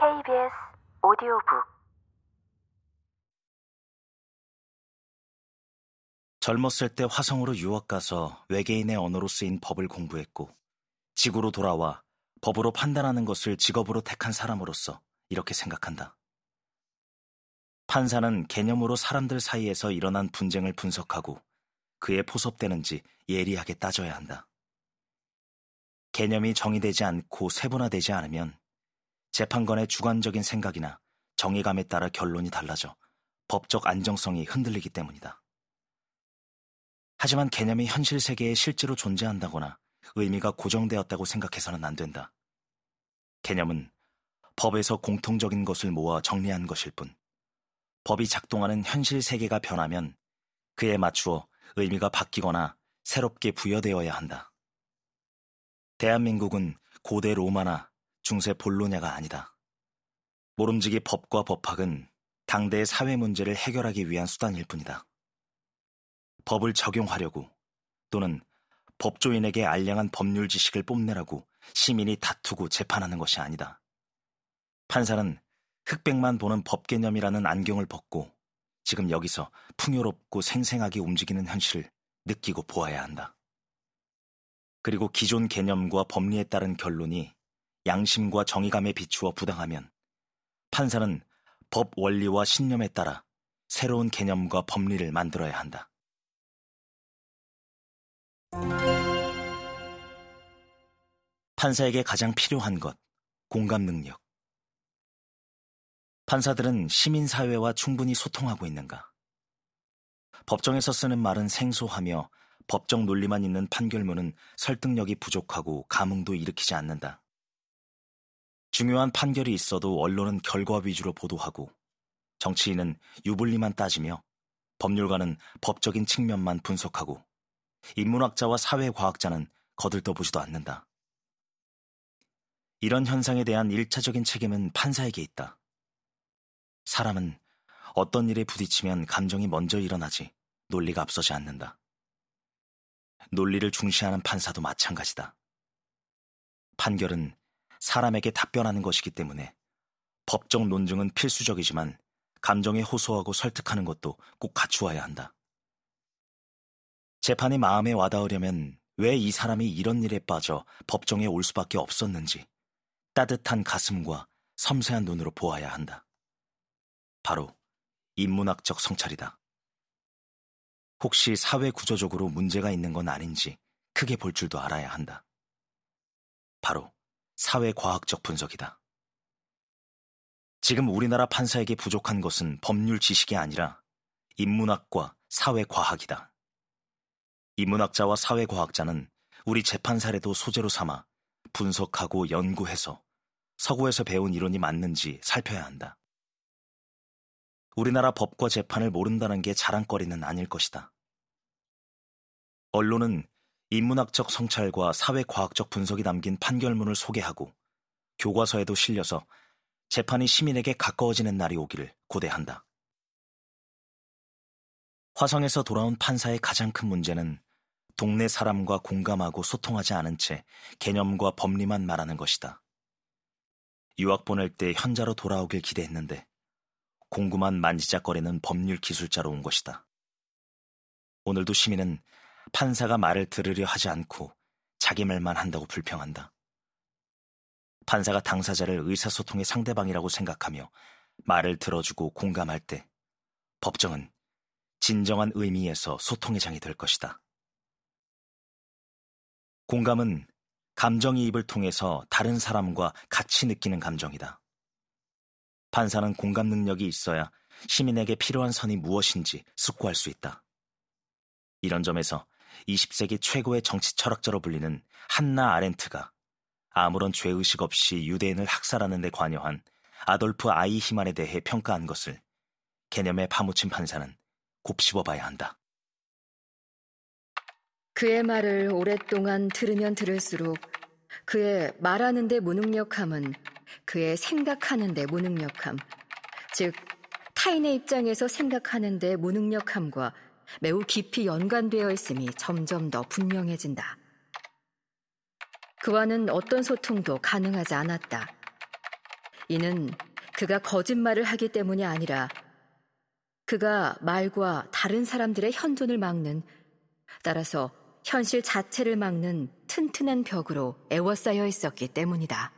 KBS 오디오북 젊었을 때 화성으로 유학 가서 외계인의 언어로 쓰인 법을 공부했고 지구로 돌아와 법으로 판단하는 것을 직업으로 택한 사람으로서 이렇게 생각한다. 판사는 개념으로 사람들 사이에서 일어난 분쟁을 분석하고 그에 포섭되는지 예리하게 따져야 한다. 개념이 정의되지 않고 세분화되지 않으면 재판관의 주관적인 생각이나 정의감에 따라 결론이 달라져 법적 안정성이 흔들리기 때문이다. 하지만 개념이 현실 세계에 실제로 존재한다거나 의미가 고정되었다고 생각해서는 안 된다. 개념은 법에서 공통적인 것을 모아 정리한 것일 뿐, 법이 작동하는 현실 세계가 변하면 그에 맞추어 의미가 바뀌거나 새롭게 부여되어야 한다. 대한민국은 고대 로마나 중세 볼로냐가 아니다. 모름지기 법과 법학은 당대의 사회 문제를 해결하기 위한 수단일 뿐이다. 법을 적용하려고 또는 법조인에게 알량한 법률 지식을 뽐내라고 시민이 다투고 재판하는 것이 아니다. 판사는 흑백만 보는 법 개념이라는 안경을 벗고 지금 여기서 풍요롭고 생생하게 움직이는 현실을 느끼고 보아야 한다. 그리고 기존 개념과 법리에 따른 결론이 양심과 정의감에 비추어 부당하면 판사는 법 원리와 신념에 따라 새로운 개념과 법리를 만들어야 한다. 판사에게 가장 필요한 것, 공감 능력. 판사들은 시민사회와 충분히 소통하고 있는가? 법정에서 쓰는 말은 생소하며 법적 논리만 있는 판결문은 설득력이 부족하고 감흥도 일으키지 않는다. 중요한 판결이 있어도 언론은 결과 위주로 보도하고 정치인은 유불리만 따지며 법률가는 법적인 측면만 분석하고 인문학자와 사회과학자는 거들떠보지도 않는다. 이런 현상에 대한 일차적인 책임은 판사에게 있다. 사람은 어떤 일에 부딪히면 감정이 먼저 일어나지 논리가 앞서지 않는다. 논리를 중시하는 판사도 마찬가지다. 판결은 사람에게 답변하는 것이기 때문에 법적 논증은 필수적이지만 감정에 호소하고 설득하는 것도 꼭 갖추어야 한다. 재판이 마음에 와닿으려면 왜 이 사람이 이런 일에 빠져 법정에 올 수밖에 없었는지 따뜻한 가슴과 섬세한 눈으로 보아야 한다. 바로 인문학적 성찰이다. 혹시 사회 구조적으로 문제가 있는 건 아닌지 크게 볼 줄도 알아야 한다. 바로 사회과학적 분석이다. 지금 우리나라 판사에게 부족한 것은 법률 지식이 아니라 인문학과 사회과학이다. 인문학자와 사회과학자는 우리 재판 사례도 소재로 삼아 분석하고 연구해서 서구에서 배운 이론이 맞는지 살펴야 한다. 우리나라 법과 재판을 모른다는 게 자랑거리는 아닐 것이다. 언론은 인문학적 성찰과 사회과학적 분석이 담긴 판결문을 소개하고 교과서에도 실려서 재판이 시민에게 가까워지는 날이 오기를 고대한다. 화성에서 돌아온 판사의 가장 큰 문제는 동네 사람과 공감하고 소통하지 않은 채 개념과 법리만 말하는 것이다. 유학 보낼 때 현자로 돌아오길 기대했는데 공구만 만지작거리는 법률 기술자로 온 것이다. 오늘도 시민은 판사가 말을 들으려 하지 않고 자기 말만 한다고 불평한다. 판사가 당사자를 의사소통의 상대방이라고 생각하며 말을 들어주고 공감할 때 법정은 진정한 의미에서 소통의 장이 될 것이다. 공감은 감정이입을 통해서 다른 사람과 같이 느끼는 감정이다. 판사는 공감 능력이 있어야 시민에게 필요한 선이 무엇인지 숙고할 수 있다. 이런 점에서 20세기 최고의 정치 철학자로 불리는 한나 아렌트가 아무런 죄의식 없이 유대인을 학살하는 데 관여한 아돌프 아이히만에 대해 평가한 것을 개념에 파묻힌 판사는 곱씹어 봐야 한다. 그의 말을 오랫동안 들으면 들을수록 그의 말하는데 무능력함은 그의 생각하는데 무능력함, 즉 타인의 입장에서 생각하는데 무능력함과 매우 깊이 연관되어 있음이 점점 더 분명해진다. 그와는 어떤 소통도 가능하지 않았다. 이는 그가 거짓말을 하기 때문이 아니라 그가 말과 다른 사람들의 현존을 막는 따라서 현실 자체를 막는 튼튼한 벽으로 애워싸여 있었기 때문이다.